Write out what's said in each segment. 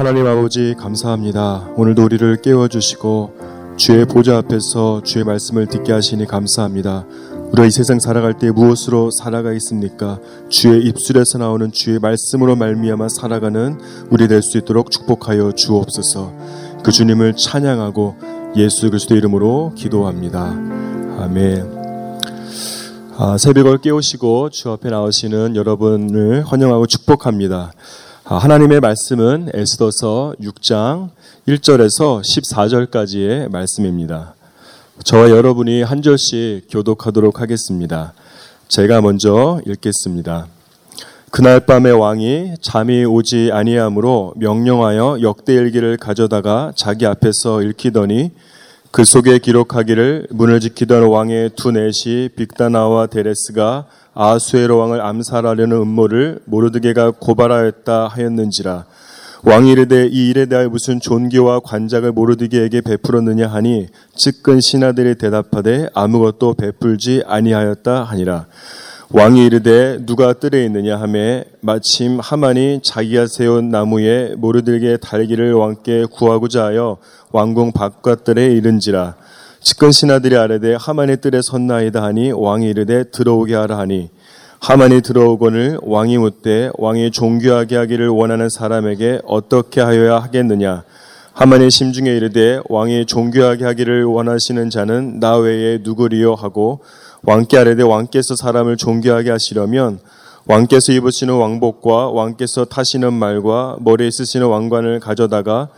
하나님 아버지 감사합니다. 오늘도 우리를 깨워주시고 주의 보좌 앞에서 주의 말씀을 듣게 하시니 감사합니다. 우리가 이 세상 살아갈 때 무엇으로 살아가겠습니까? 주의 입술에서 나오는 주의 말씀으로 말미암아 살아가는 우리 될 수 있도록 축복하여 주옵소서. 그 주님을 찬양하고 예수 그리스도 이름으로 기도합니다. 아멘. 아, 새벽을 깨우시고 주 앞에 나오시는 여러분을 환영하고 축복합니다. 아, 하나님의 말씀은 에스더서 6장 1절에서 14절까지의 말씀입니다. 저와 여러분이 한 절씩 교독하도록 하겠습니다. 제가 먼저 읽겠습니다. 그날 밤에 왕이 잠이 오지 아니하므로 명령하여 역대일기를 가져다가 자기 앞에서 읽히더니 그 속에 기록하기를 문을 지키던 왕의 두 넷이 빅다나와 데레스가 아수에로 왕을 암살하려는 음모를 모르드게가 고발하였다 하였는지라 왕이 이르되 이 일에 대하여 무슨 존귀와 관작을 모르드게에게 베풀었느냐 하니 측근 신하들이 대답하되 아무것도 베풀지 아니하였다 하니라 왕이 이르되 누가 뜰에 있느냐 하매 마침 하만이 자기가 세운 나무에 모르드게 달기를 왕께 구하고자 하여 왕궁 바깥들에 이른지라. 측근 신하들이 아래되 하만의 뜰에 섰나이다 하니 왕이 이르되 들어오게 하라 하니. 하만이 들어오거늘 왕이 묻되 왕이 종교하게 하기를 원하는 사람에게 어떻게 하여야 하겠느냐 하만의 심중에 이르되 왕이 종교하게 하기를 원하시는 자는 나 외에 누구리요? 하고 왕께 아래되 왕께서 사람을 종교하게 하시려면 왕께서 입으시는 왕복과 왕께서 타시는 말과 머리에 쓰시는 왕관을 가져다가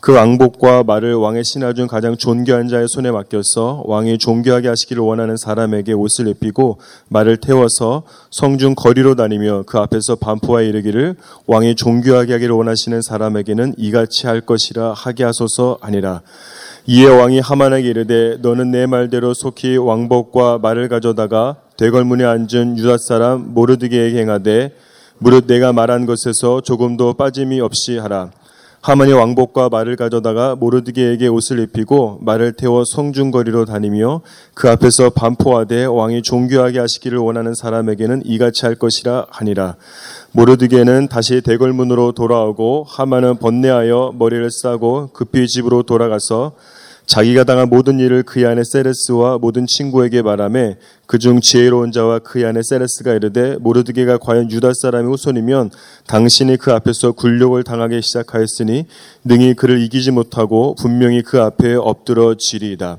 그 왕복과 말을 왕의 신하 중 가장 존귀한 자의 손에 맡겨서 왕이 존귀하게 하시기를 원하는 사람에게 옷을 입히고 말을 태워서 성중 거리로 다니며 그 앞에서 반포하여 이르기를 왕이 존귀하게 하기를 원하시는 사람에게는 이같이 할 것이라 하게 하소서 아니라 이에 왕이 하만에게 이르되 너는 내 말대로 속히 왕복과 말을 가져다가 대궐문에 앉은 유다 사람 모르드게에게 행하되 무릇 내가 말한 것에서 조금도 빠짐이 없이 하라 하만이 왕복과 말을 가져다가 모르드게에게 옷을 입히고 말을 태워 성중거리로 다니며 그 앞에서 반포하되 왕이 종교하게 하시기를 원하는 사람에게는 이같이 할 것이라 하니라. 모르드게는 다시 대궐문으로 돌아오고 하만은 번뇌하여 머리를 싸고 급히 집으로 돌아가서 자기가 당한 모든 일을 그의 아내 세레스와 모든 친구에게 말하며 그중 지혜로운 자와 그의 아내 세레스가 이르되 모르드게가 과연 유다 사람의 후손이면 당신이 그 앞에서 굴욕을 당하기 시작하였으니 능히 그를 이기지 못하고 분명히 그 앞에 엎드러 지리이다.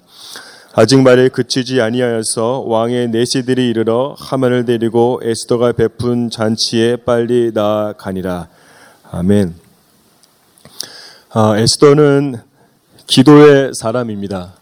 아직 말에 그치지 아니하여서 왕의 내시들이 이르러 하만을 데리고 에스더가 베푼 잔치에 빨리 나아가니라. 아멘. 아, 에스더는 기도의 사람입니다.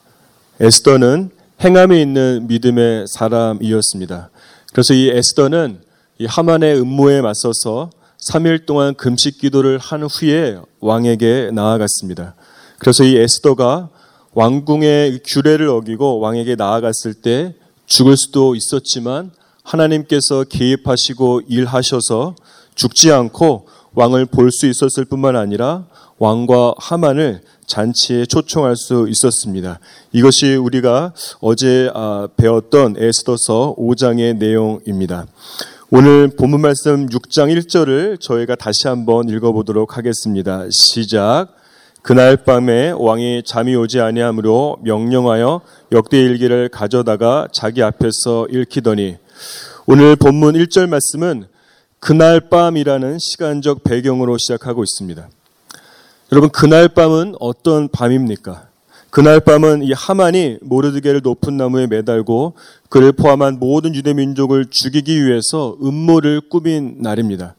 에스더는 행함이 있는 믿음의 사람이었습니다. 그래서 이 에스더는 이 하만의 음모에 맞서서 3일 동안 금식 기도를 한 후에 왕에게 나아갔습니다. 그래서 이 에스더가 왕궁의 규례를 어기고 왕에게 나아갔을 때 죽을 수도 있었지만 하나님께서 개입하시고 일하셔서 죽지 않고 왕을 볼 수 있었을 뿐만 아니라 왕과 하만을 잔치에 초청할 수 있었습니다. 이것이 우리가 어제 아, 배웠던 에스더서 5장의 내용입니다. 오늘 본문 말씀 6장 1절을 저희가 다시 한번 읽어보도록 하겠습니다. 시작. 그날 밤에 왕이 잠이 오지 아니하므로 명령하여 역대 일기를 가져다가 자기 앞에서 읽히더니 오늘 본문 1절 말씀은 그날 밤이라는 시간적 배경으로 시작하고 있습니다. 여러분 그날 밤은 어떤 밤입니까? 그날 밤은 이 하만이 모르드게를 높은 나무에 매달고 그를 포함한 모든 유대 민족을 죽이기 위해서 음모를 꾸민 날입니다.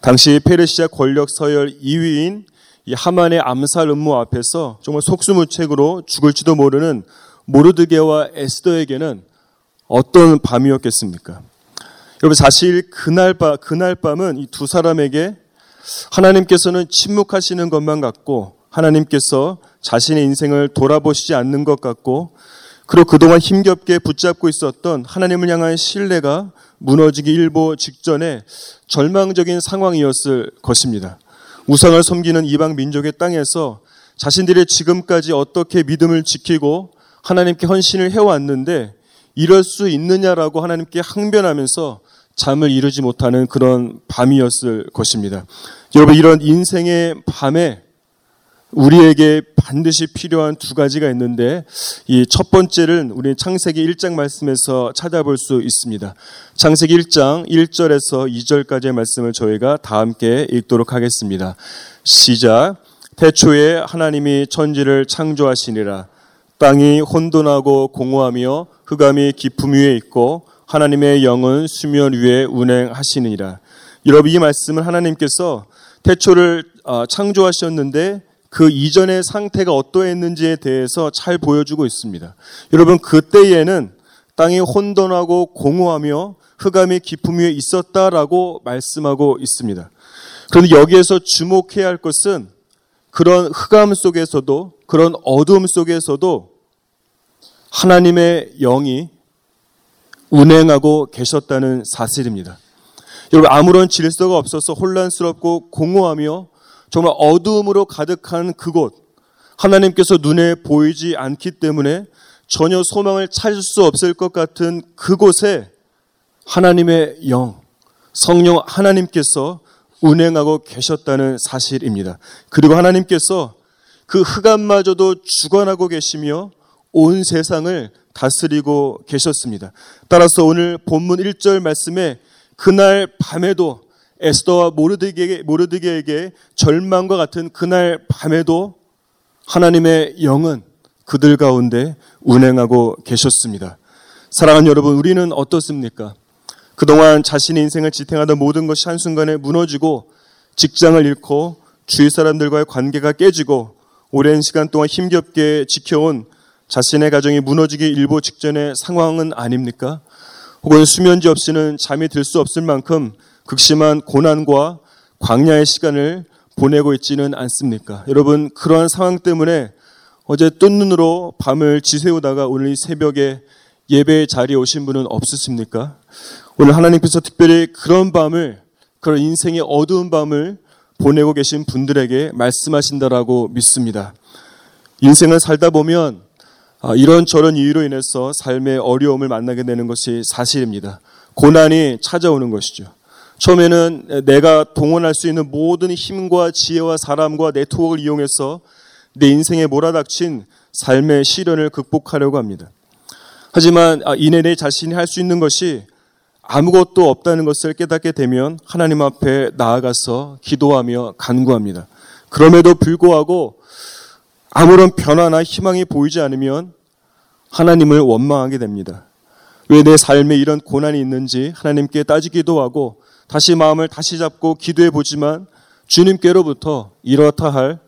당시 페르시아 권력 서열 2위인 이 하만의 암살 음모 앞에서 정말 속수무책으로 죽을지도 모르는 모르드게와 에스더에게는 어떤 밤이었겠습니까? 여러분 사실 그날 밤 그날 밤은 이 두 사람에게 하나님께서는 침묵하시는 것만 같고 하나님께서 자신의 인생을 돌아보시지 않는 것 같고 그리고 그동안 힘겹게 붙잡고 있었던 하나님을 향한 신뢰가 무너지기 일보 직전에 절망적인 상황이었을 것입니다. 우상을 섬기는 이방 민족의 땅에서 자신들의 지금까지 어떻게 믿음을 지키고 하나님께 헌신을 해왔는데 이럴 수 있느냐라고 하나님께 항변하면서 잠을 이루지 못하는 그런 밤이었을 것입니다. 여러분, 이런 인생의 밤에 우리에게 반드시 필요한 두 가지가 있는데 이 첫 번째는 우리 창세기 1장 말씀에서 찾아볼 수 있습니다. 창세기 1장 1절에서 2절까지의 말씀을 저희가 다 함께 읽도록 하겠습니다. 시작. 태초에 하나님이 천지를 창조하시니라. 땅이 혼돈하고 공허하며 흑암이 깊음 위에 있고 하나님의 영은 수면 위에 운행하시느니라. 여러분 이 말씀은 하나님께서 태초를 아, 창조하셨는데 그 이전의 상태가 어떠했는지에 대해서 잘 보여주고 있습니다. 여러분 그때에는 땅이 혼돈하고 공허하며 깊음 위에 있었다라고 말씀하고 있습니다. 그런데 여기에서 주목해야 할 것은 그런 흑암 속에서도 그런 어둠 속에서도 하나님의 영이 운행하고 계셨다는 사실입니다. 여러분 아무런 질서가 없어서 혼란스럽고 공허하며 정말 어두움으로 가득한 그곳 하나님께서 눈에 보이지 않기 때문에 전혀 소망을 찾을 수 없을 것 같은 그곳에 하나님의 영 성령 하나님께서 운행하고 계셨다는 사실입니다. 그리고 하나님께서 그 흑암마저도 주관하고 계시며 온 세상을 다스리고 계셨습니다. 따라서 오늘 본문 1절 말씀에 그날 밤에도 에스더와 모르드게에게, 모르드게에게 절망과 같은 그날 밤에도 하나님의 영은 그들 가운데 운행하고 계셨습니다. 사랑하는 여러분, 우리는 어떻습니까? 그동안 자신의 인생을 지탱하던 모든 것이 한순간에 무너지고 직장을 잃고 주위 사람들과의 관계가 깨지고 오랜 시간 동안 힘겹게 지켜온 자신의 가정이 무너지기 일보 직전의 상황은 아닙니까? 혹은 수면제 없이는 잠이 들 수 없을 만큼 극심한 고난과 광야의 시간을 보내고 있지는 않습니까? 여러분, 그러한 상황 때문에 어제 뜬 눈으로 밤을 지새우다가 오늘 이 새벽에 예배 자리에 오신 분은 없으십니까? 오늘 하나님께서 특별히 그런 밤을, 그런 인생의 어두운 밤을 보내고 계신 분들에게 말씀하신다라고 믿습니다. 인생을 살다 보면 아, 이런저런 이유로 인해서 삶의 어려움을 만나게 되는 것이 사실입니다. 고난이 찾아오는 것이죠. 처음에는 내가 동원할 수 있는 모든 힘과 지혜와 사람과 네트워크를 이용해서 내 인생에 몰아닥친 삶의 시련을 극복하려고 합니다. 하지만 아, 이내 내 자신이 할 수 있는 것이 아무것도 없다는 것을 깨닫게 되면 하나님 앞에 나아가서 기도하며 간구합니다. 그럼에도 불구하고 아무런 변화나 희망이 보이지 않으면 하나님을 원망하게 됩니다. 왜 내 삶에 이런 고난이 있는지 하나님께 따지기도 하고 다시 마음을 다시 잡고 기도해 보지만 주님께로부터 이렇다 할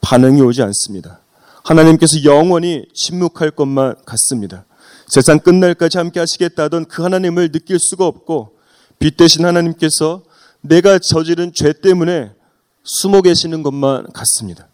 반응이 오지 않습니다. 하나님께서 영원히 침묵할 것만 같습니다. 세상 끝날까지 함께 하시겠다던 그 하나님을 느낄 수가 없고 빛 대신 하나님께서 내가 저지른 죄 때문에 숨어 계시는 것만 같습니다.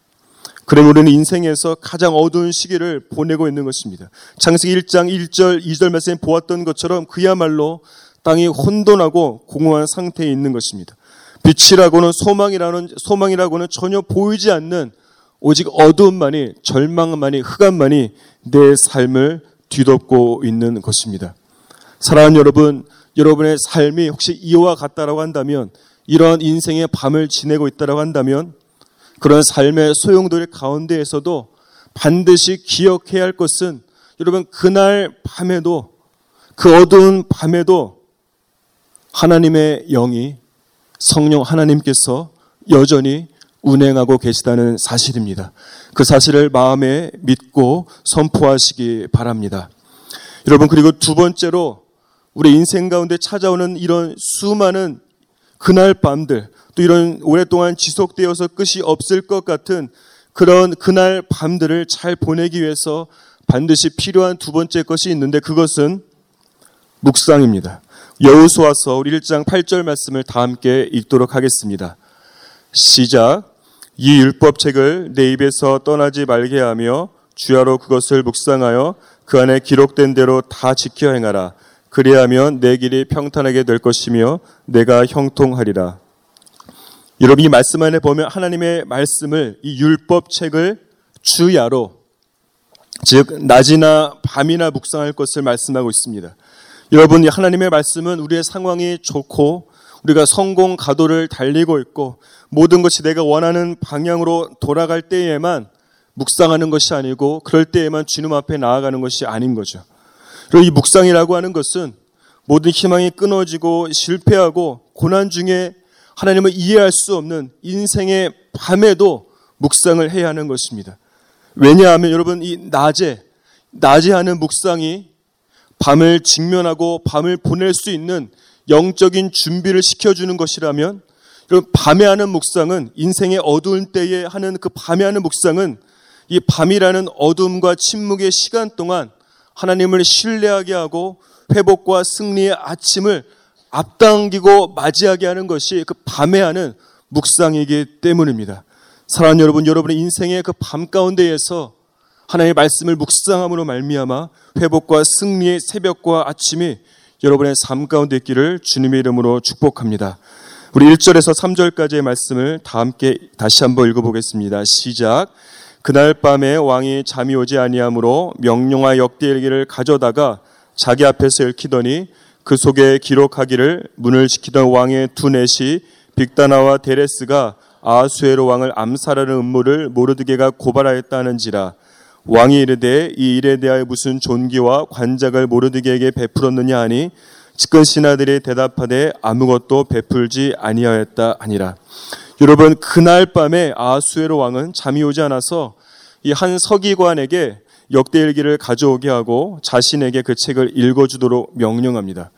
그럼 우리는 인생에서 가장 어두운 시기를 보내고 있는 것입니다. 창세기 1장 1절, 2절 말씀에 보았던 것처럼 그야말로 땅이 혼돈하고 공허한 상태에 있는 것입니다. 빛이라고는 소망이라는 소망이라고는 전혀 보이지 않는 오직 어두움만이 절망만이 흑암만이 내 삶을 뒤덮고 있는 것입니다. 사랑하는 여러분, 여러분의 삶이 혹시 이와 같다라고 한다면 이런 인생의 밤을 지내고 있다라고 한다면 그런 삶의 소용돌이 가운데에서도 반드시 기억해야 할 것은 여러분 그날 밤에도 그 어두운 밤에도 하나님의 영이 성령 하나님께서 여전히 운행하고 계시다는 사실입니다. 그 사실을 마음에 믿고 선포하시기 바랍니다. 여러분, 그리고 두 번째로 우리 인생 가운데 찾아오는 이런 수많은 그날 밤들, 또 이런 오랫동안 지속되어서 끝이 없을 것 같은 그런 그날 밤들을 잘 보내기 위해서 반드시 필요한 두 번째 것이 있는데 그것은 묵상입니다. 여호수아서 우리 1장 8절 말씀을 다 함께 읽도록 하겠습니다. 시작. 이 율법책을 내 입에서 떠나지 말게 하며 주야로 그것을 묵상하여 그 안에 기록된 대로 다 지켜 행하라. 그리하면 내 길이 평탄하게 될 것이며 내가 형통하리라. 여러분 이 말씀 안에 보면 하나님의 말씀을 이 율법책을 주야로 즉 낮이나 밤이나 묵상할 것을 말씀하고 있습니다. 여러분, 하나님의 말씀은 우리의 상황이 좋고 우리가 성공 가도를 달리고 있고 모든 것이 내가 원하는 방향으로 돌아갈 때에만 묵상하는 것이 아니고 그럴 때에만 주님 앞에 나아가는 것이 아닌 거죠. 그리고 이 묵상이라고 하는 것은 모든 희망이 끊어지고 실패하고 고난 중에 하나님을 이해할 수 없는 인생의 밤에도 묵상을 해야 하는 것입니다. 왜냐하면 여러분 이 낮에 낮에 하는 묵상이 밤을 직면하고 밤을 보낼 수 있는 영적인 준비를 시켜주는 것이라면 밤에 하는 묵상은 인생의 어두운 때에 하는 그 밤에 하는 묵상은 이 밤이라는 어둠과 침묵의 시간 동안 하나님을 신뢰하게 하고 회복과 승리의 아침을 앞당기고 맞이하게 하는 것이 그 밤에 하는 묵상이기 때문입니다. 사랑하는 여러분, 여러분의 인생의 그 밤 가운데에서 하나님의 말씀을 묵상함으로 말미암아 회복과 승리의 새벽과 아침이 여러분의 삶 가운데 있기를 주님의 이름으로 축복합니다. 우리 1절에서 3절까지의 말씀을 다 함께 다시 한번 읽어보겠습니다. 시작. 그날 밤에 왕이 잠이 오지 아니하므로 명령화 역대일기를 가져다가 자기 앞에서 읽히더니 그 속에 기록하기를 문을 지키던 왕의 두 넷이 빅다나와 데레스가 아수에로 왕을 암살하는 음모를 모르드게가 고발하였다는지라 왕이 이르되 이 일에 대하여 무슨 존귀와 관작을 모르드게에게 베풀었느냐 하니 측근 신하들이 대답하되 아무것도 베풀지 아니하였다 하니라. 여러분 그날 밤에 아수에로 왕은 잠이 오지 않아서 이 한 서기관에게 역대일기를 가져오게 하고 자신에게 그 책을 읽어주도록 명령합니다.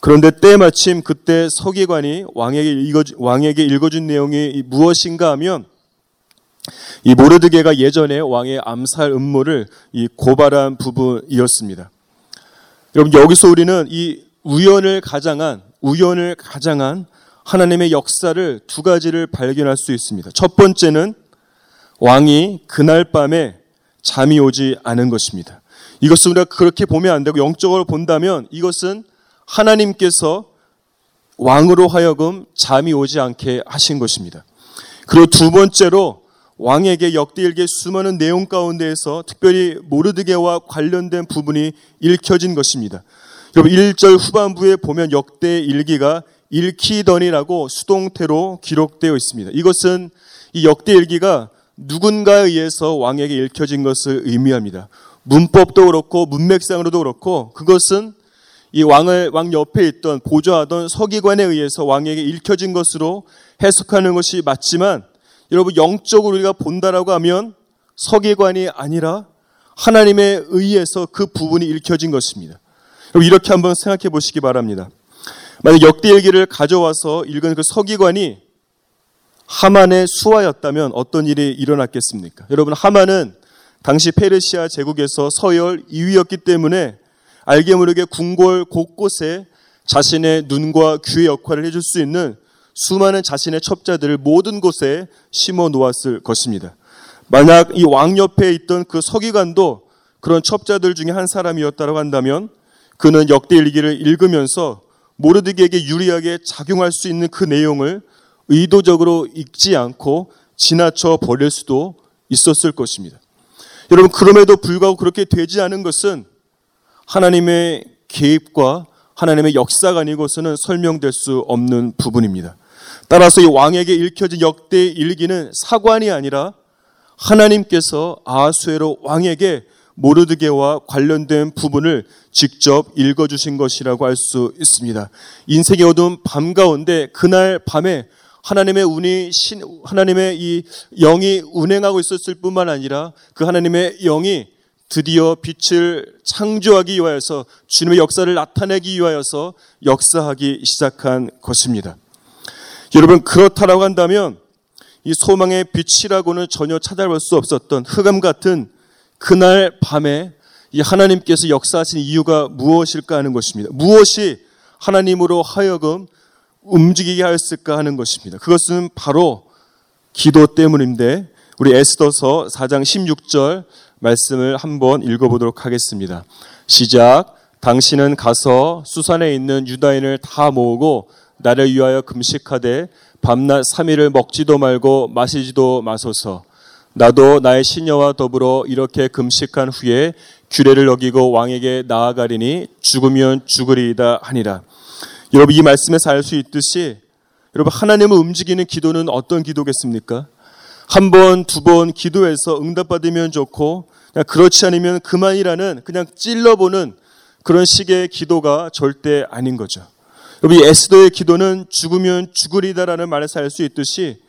그런데 때마침 그때 서기관이 왕에게, 읽어, 왕에게 읽어준 내용이 무엇인가 하면 이 모르드게가 예전에 왕의 암살 음모를 이 고발한 부분이었습니다. 여러분 여기서 우리는 이 우연을 가장한 우연을 가장한 하나님의 역사를 두 가지를 발견할 수 있습니다. 첫 번째는 왕이 그날 밤에 잠이 오지 않은 것입니다. 이것은 우리가 그렇게 보면 안 되고 영적으로 본다면 이것은 하나님께서 왕으로 하여금 잠이 오지 않게 하신 것입니다. 그리고 두 번째로 왕에게 역대일기 수많은 내용 가운데에서 특별히 모르드게와 관련된 부분이 읽혀진 것입니다. 여러분 1절 후반부에 보면 역대일기가 읽히더니라고 수동태로 기록되어 있습니다. 이것은 이 역대일기가 누군가에 의해서 왕에게 읽혀진 것을 의미합니다. 문법도 그렇고 문맥상으로도 그렇고 그것은 이 왕을 왕 옆에 있던 보좌하던 서기관에 의해서 왕에게 읽혀진 것으로 해석하는 것이 맞지만 여러분 영적으로 우리가 본다라고 하면 서기관이 아니라 하나님에 의해서 그 부분이 읽혀진 것입니다. 여러분 이렇게 한번 생각해 보시기 바랍니다. 만약 역대일기를 가져와서 읽은 그 서기관이 하만의 수하였다면 어떤 일이 일어났겠습니까? 여러분 하만은 당시 페르시아 제국에서 서열 2위였기 때문에 알게 모르게 궁궐 곳곳에 자신의 눈과 귀의 역할을 해줄 수 있는 수많은 자신의 첩자들을 모든 곳에 심어 놓았을 것입니다. 만약 이 왕 옆에 있던 그 서기관도 그런 첩자들 중에 한 사람이었다고 한다면 그는 역대 일기를 읽으면서 모르드게에게 유리하게 작용할 수 있는 그 내용을 의도적으로 읽지 않고 지나쳐 버릴 수도 있었을 것입니다. 여러분 그럼에도 불구하고 그렇게 되지 않은 것은 하나님의 개입과 하나님의 역사가 아니고서는 설명될 수 없는 부분입니다. 따라서 이 왕에게 읽혀진 역대 일기는 사관이 아니라 하나님께서 아수에로 왕에게 모르드게와 관련된 부분을 직접 읽어주신 것이라고 할 수 있습니다. 인생의 어두운 밤 가운데 그날 밤에 하나님의 운이 신, 하나님의 이 영이 운행하고 있었을 뿐만 아니라 그 하나님의 영이 드디어 빛을 창조하기 위하여서 주님의 역사를 나타내기 위하여서 역사하기 시작한 것입니다. 여러분 그렇다라고 한다면 이 소망의 빛이라고는 전혀 찾아볼 수 없었던 흑암 같은 그날 밤에 이 하나님께서 역사하신 이유가 무엇일까 하는 것입니다. 무엇이 하나님으로 하여금 움직이게 하였을까 하는 것입니다. 그것은 바로 기도 때문인데 우리 에스더서 4장 16절 말씀을 한번 읽어보도록 하겠습니다. 시작. 당신은 가서 수산에 있는 유다인을 다 모으고 나를 위하여 금식하되 밤낮 3일을 먹지도 말고 마시지도 마소서. 나도 나의 시녀와 더불어 이렇게 금식한 후에 규례를 어기고 왕에게 나아가리니 죽으면 죽으리이다 하니라. 여러분 이 말씀에서 알 수 있듯이 여러분 하나님을 움직이는 기도는 어떤 기도겠습니까? 한 번, 두 번 기도해서 응답받으면 좋고 그냥 그렇지 않으면 그만이라는 그냥 찔러보는 그런 식의 기도가 절대 아닌 거죠. 여러분 에스더의 기도는 죽으면 죽으리다라는 말에서 알 수 있듯이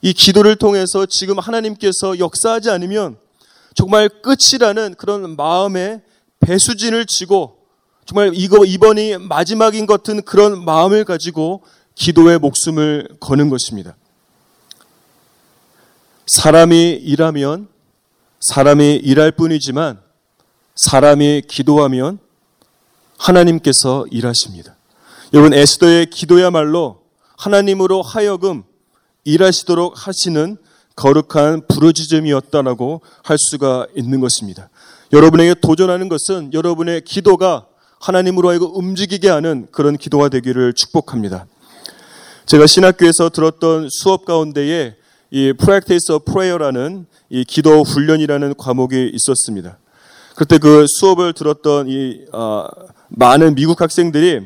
이 기도를 통해서 지금 하나님께서 역사하지 않으면 정말 끝이라는 그런 마음의 배수진을 치고 정말 이거 이번이 마지막인 것 같은 그런 마음을 가지고 기도의 목숨을 거는 것입니다. 사람이 일하면 사람이 일할 뿐이지만 사람이 기도하면 하나님께서 일하십니다. 여러분 에스더의 기도야말로 하나님으로 하여금 일하시도록 하시는 거룩한 부르짖음이었다라고 할 수가 있는 것입니다. 여러분에게 도전하는 것은 여러분의 기도가 하나님으로 하여금 움직이게 하는 그런 기도가 되기를 축복합니다. 제가 신학교에서 들었던 수업 가운데에 이 Practice of Prayer라는 이 기도 훈련이라는 과목이 있었습니다. 그때 그 수업을 들었던 이 어, 많은 미국 학생들이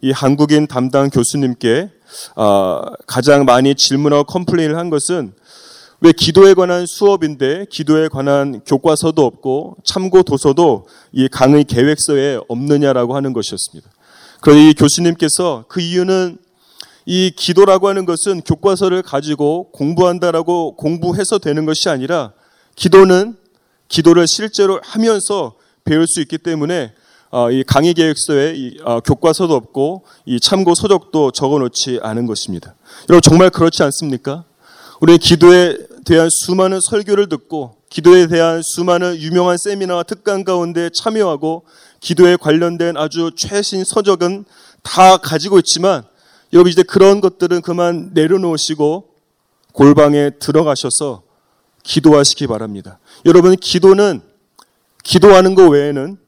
이 한국인 담당 교수님께 어, 가장 많이 질문하고 컴플레인을 한 것은 왜 기도에 관한 수업인데 기도에 관한 교과서도 없고 참고 도서도 이 강의 계획서에 없느냐라고 하는 것이었습니다. 그런데 이 교수님께서 그 이유는 이 기도라고 하는 것은 교과서를 가지고 공부한다라고 공부해서 되는 것이 아니라 기도는 기도를 실제로 하면서 배울 수 있기 때문에 어, 이 강의 계획서에 이 어, 교과서도 없고 이 참고 서적도 적어놓지 않은 것입니다. 여러분 정말 그렇지 않습니까? 우리 기도에 대한 수많은 설교를 듣고 기도에 대한 수많은 유명한 세미나와 특강 가운데 참여하고 기도에 관련된 아주 최신 서적은 다 가지고 있지만 여러분 이제 그런 것들은 그만 내려놓으시고 골방에 들어가셔서 기도하시기 바랍니다. 여러분 기도는 기도하는 것 외에는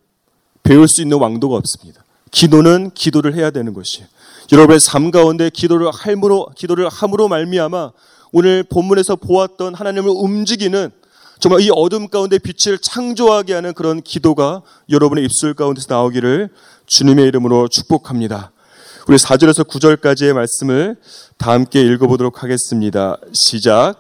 배울 수 있는 왕도가 없습니다. 기도는 기도를 해야 되는 것이에요. 여러분의 삶 가운데 기도를 함으로 기도를 함으로 말미암아 오늘 본문에서 보았던 하나님을 움직이는 정말 이 어둠 가운데 빛을 창조하게 하는 그런 기도가 여러분의 입술 가운데서 나오기를 주님의 이름으로 축복합니다. 우리 4절에서 9절까지의 말씀을 다 함께 읽어보도록 하겠습니다. 시작.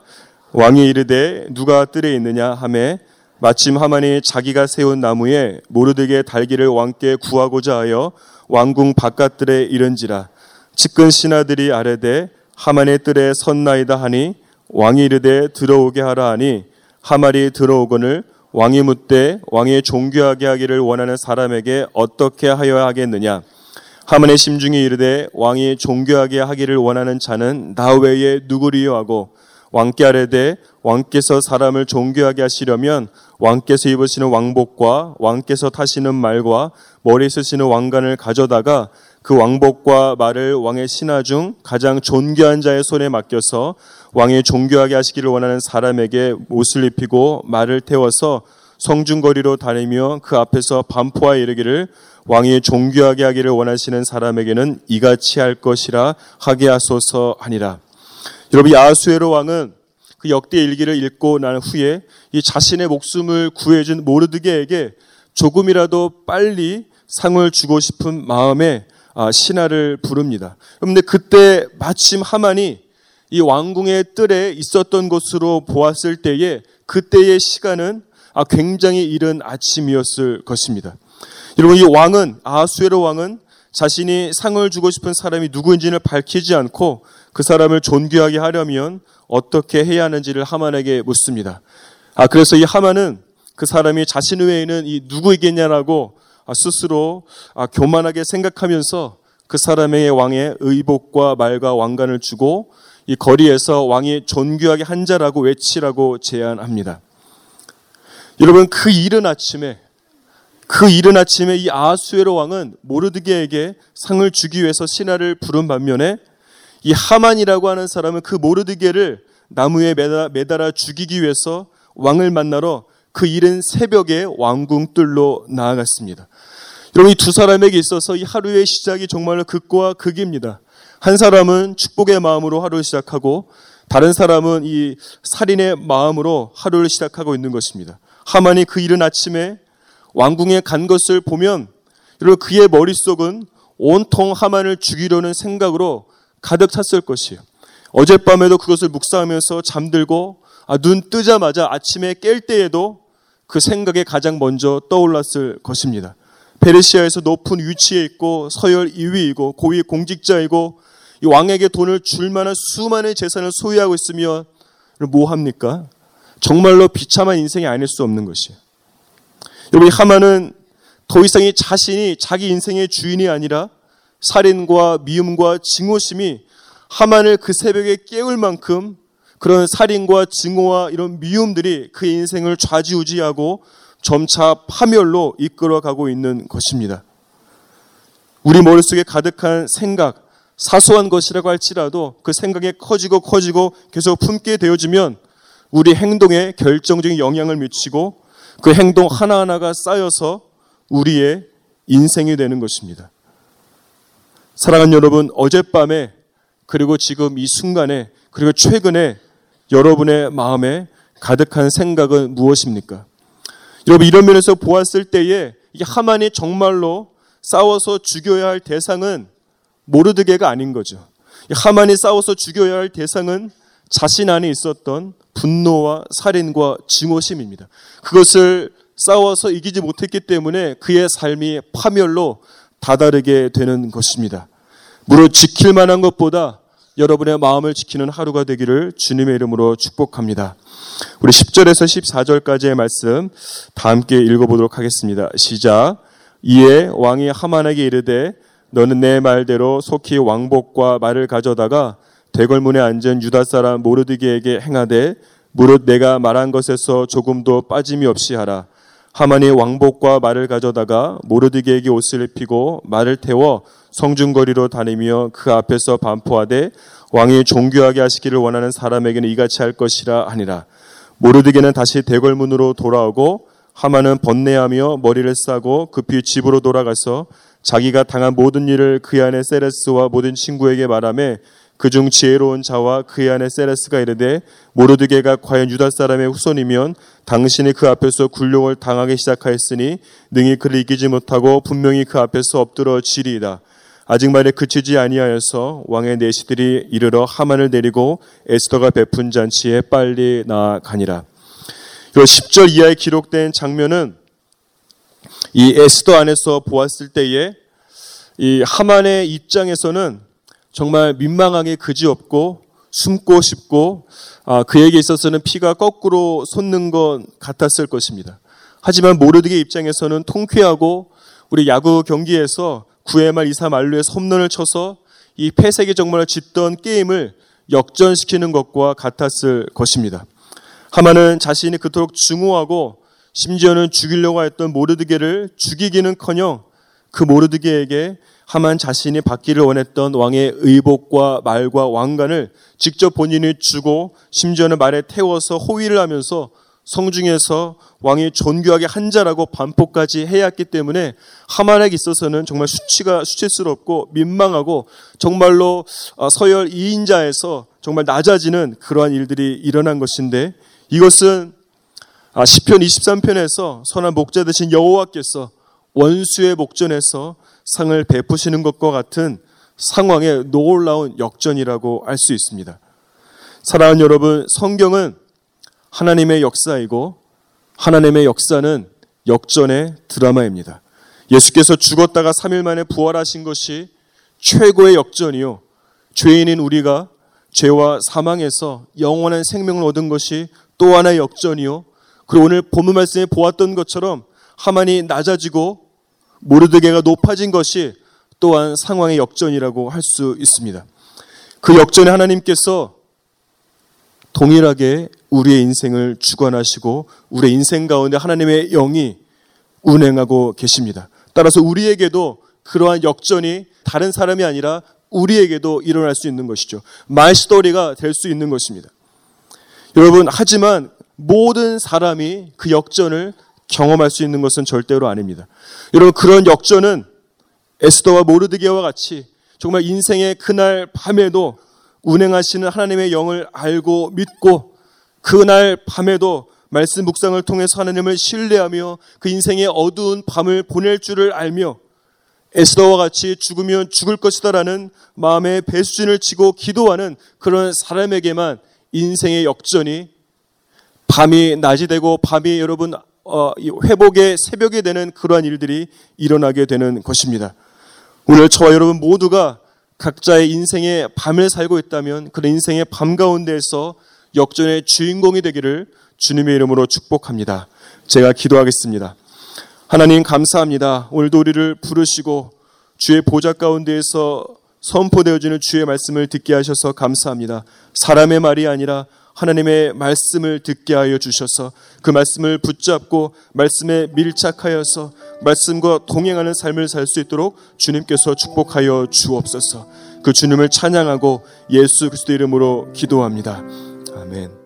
왕이 이르되 누가 뜰에 있느냐 하매 마침 하만이 자기가 세운 나무에 모르드게 달기를 왕께 구하고자 하여 왕궁 바깥들에 이른지라 측근 신하들이 아래되 하만의 뜰에 선나이다 하니 왕이 이르되 들어오게 하라 하니 하말이 들어오거늘 왕이 묻되 왕이 종교하게 하기를 원하는 사람에게 어떻게 하여야 하겠느냐 하만의 심중이 이르되 왕이 종교하게 하기를 원하는 자는 나 외에 누구리요? 하고 왕께 아래되 왕께서 사람을 종교하게 하시려면 왕께서 입으시는 왕복과 왕께서 타시는 말과 머리 쓰시는 왕관을 가져다가 그 왕복과 말을 왕의 신하 중 가장 존귀한 자의 손에 맡겨서 왕이 종교하게 하시기를 원하는 사람에게 옷을 입히고 말을 태워서 성중거리로 다니며 그 앞에서 반포하 이르기를 왕이 종교하게 하기를 원하시는 사람에게는 이같이 할 것이라 하게 하소서 하니라. 여러분 야수에로 왕은 그 역대 일기를 읽고 난 후에 이 자신의 목숨을 구해준 모르드게에게 조금이라도 빨리 상을 주고 싶은 마음에 아, 신하를 부릅니다. 그런데 그때 마침 하만이 이 왕궁의 뜰에 있었던 것으로 보았을 때에 그때의 시간은 아, 굉장히 이른 아침이었을 것입니다. 여러분 이 왕은 아수에로 왕은 자신이 상을 주고 싶은 사람이 누구인지를 밝히지 않고 그 사람을 존귀하게 하려면 어떻게 해야 하는지를 하만에게 묻습니다. 아, 그래서 이 하만은 그 사람이 자신 외에는 이 누구이겠냐라고 아, 스스로 아, 교만하게 생각하면서 그 사람의 왕의 의복과 말과 왕관을 주고 이 거리에서 왕이 존귀하게 한 자라고 외치라고 제안합니다. 여러분 그 이른 아침에 그 이른 아침에 이 아수에로 왕은 모르드게에게 상을 주기 위해서 신하를 부른 반면에 이 하만이라고 하는 사람은 그 모르드게를 나무에 매달아, 매달아 죽이기 위해서 왕을 만나러 그 이른 새벽에 왕궁 뜰로 나아갔습니다. 여러분 이 두 사람에게 있어서 이 하루의 시작이 정말로 극과 극입니다. 한 사람은 축복의 마음으로 하루를 시작하고 다른 사람은 이 살인의 마음으로 하루를 시작하고 있는 것입니다. 하만이 그 이른 아침에 왕궁에 간 것을 보면 여러분 그의 머릿속은 온통 하만을 죽이려는 생각으로 가득 찼을 것이에요. 어젯밤에도 그것을 묵상하면서 잠들고 아, 눈 뜨자마자 아침에 깰 때에도 그 생각에 가장 먼저 떠올랐을 것입니다. 페르시아에서 높은 위치에 있고 서열 2위이고 고위 공직자이고 이 왕에게 돈을 줄 만한 수많은 재산을 소유하고 있으면 뭐 합니까? 정말로 비참한 인생이 아닐 수 없는 것이에요. 여러분, 하만은 더 이상 이 자신이 자기 인생의 주인이 아니라 살인과 미움과 증오심이 하만을 그 새벽에 깨울 만큼 그런 살인과 증오와 이런 미움들이 그 인생을 좌지우지하고 점차 파멸로 이끌어가고 있는 것입니다. 우리 머릿속에 가득한 생각, 사소한 것이라고 할지라도 그 생각이 커지고 커지고 계속 품게 되어지면 우리 행동에 결정적인 영향을 미치고 그 행동 하나하나가 쌓여서 우리의 인생이 되는 것입니다. 사랑하는 여러분, 어젯밤에 그리고 지금 이 순간에 그리고 최근에 여러분의 마음에 가득한 생각은 무엇입니까? 여러분 이런 면에서 보았을 때에 하만이 정말로 싸워서 죽여야 할 대상은 모르드게가 아닌 거죠. 하만이 싸워서 죽여야 할 대상은 자신 안에 있었던 분노와 살인과 증오심입니다. 그것을 싸워서 이기지 못했기 때문에 그의 삶이 파멸로 다다르게 되는 것입니다. 무릇 지킬 만한 것보다 여러분의 마음을 지키는 하루가 되기를 주님의 이름으로 축복합니다. 우리 10절에서 14절까지의 말씀 다 함께 읽어보도록 하겠습니다. 시작. 이에 왕이 하만에게 이르되 너는 내 말대로 속히 왕복과 말을 가져다가 대궐문에 앉은 유다 사람 모르드게에게 행하되 무릇 내가 말한 것에서 조금도 빠짐이 없이 하라. 하만이 왕복과 말을 가져다가 모르드게에게 옷을 입히고 말을 태워 성중거리로 다니며 그 앞에서 반포하되 왕이 종교하게 하시기를 원하는 사람에게는 이같이 할 것이라 하니라. 모르드게는 다시 대궐문으로 돌아오고 하만은 번뇌하며 머리를 싸고 급히 집으로 돌아가서 자기가 당한 모든 일을 그의 아내 세레스와 모든 친구에게 말하며 그중 지혜로운 자와 그의 아내 세레스가 이르되 모르드게가 과연 유다 사람의 후손이면 당신이 그 앞에서 굴욕을 당하기 시작하였으니 능히 그를 이기지 못하고 분명히 그 앞에서 엎드러 지리이다. 아직 말에 그치지 아니하여서 왕의 내시들이 이르러 하만을 내리고 에스더가 베푼 잔치에 빨리 나아가니라. 요 10절 이하에 기록된 장면은 이 에스더 안에서 보았을 때에 이 하만의 입장에서는 정말 민망하게 그지없고 숨고 싶고 아, 그에게 있어서는 피가 거꾸로 솟는 것 같았을 것입니다. 하지만 모르드게 입장에서는 통쾌하고 우리 야구 경기에서 9회 말 2사 만루에서 홈런을 쳐서 이 폐색이 정말 짓던 게임을 역전시키는 것과 같았을 것입니다. 하마는 자신이 그토록 증오하고 심지어는 죽이려고 했던 모르드게를 죽이기는커녕 그 모르드게에게 하만 자신이 받기를 원했던 왕의 의복과 말과 왕관을 직접 본인이 주고 심지어는 말에 태워서 호위를 하면서 성중에서 왕이 존귀하게 한자라고 반포까지 해야 했기 때문에 하만에게 있어서는 정말 수치가 수치스럽고 민망하고 정말로 어, 서열 2인자에서 정말 낮아지는 그러한 일들이 일어난 것인데 이것은 아, 시편 23편에서 선한 목자 되신 여호와께서 원수의 목전에서 상을 베푸시는 것과 같은 상황의 놀라운 역전이라고 할 수 있습니다. 사랑하는 여러분, 성경은 하나님의 역사이고 하나님의 역사는 역전의 드라마입니다. 예수께서 죽었다가 3일 만에 부활하신 것이 최고의 역전이요. 죄인인 우리가 죄와 사망에서 영원한 생명을 얻은 것이 또 하나의 역전이요. 그리고 오늘 본문 말씀에 보았던 것처럼 하만이 낮아지고 모르드게가 높아진 것이 또한 상황의 역전이라고 할 수 있습니다. 그 역전에 하나님께서 동일하게 우리의 인생을 주관하시고 우리의 인생 가운데 하나님의 영이 운행하고 계십니다. 따라서 우리에게도 그러한 역전이 다른 사람이 아니라 우리에게도 일어날 수 있는 것이죠. 말스토리가 될 수 있는 것입니다. 여러분, 하지만 모든 사람이 그 역전을 경험할 수 있는 것은 절대로 아닙니다. 여러분 그런 역전은 에스더와 모르드게와 같이 정말 인생의 그날 밤에도 운행하시는 하나님의 영을 알고 믿고 그날 밤에도 말씀 묵상을 통해서 하나님을 신뢰하며 그 인생의 어두운 밤을 보낼 줄을 알며 에스더와 같이 죽으면 죽을 것이다라는 마음의 배수진을 치고 기도하는 그런 사람에게만 인생의 역전이 밤이 낮이 되고 밤이 여러분 어, 회복의 새벽이 되는 그러한 일들이 일어나게 되는 것입니다. 오늘 저와 여러분 모두가 각자의 인생의 밤을 살고 있다면 그런 인생의 밤 가운데에서 역전의 주인공이 되기를 주님의 이름으로 축복합니다. 제가 기도하겠습니다. 하나님 감사합니다. 오늘도 우리를 부르시고 주의 보좌 가운데에서 선포되어지는 주의 말씀을 듣게 하셔서 감사합니다. 사람의 말이 아니라 하나님의 말씀을 듣게 하여 주셔서 그 말씀을 붙잡고 말씀에 밀착하여서 말씀과 동행하는 삶을 살 수 있도록 주님께서 축복하여 주옵소서. 그 주님을 찬양하고 예수 그리스도 이름으로 기도합니다. 아멘.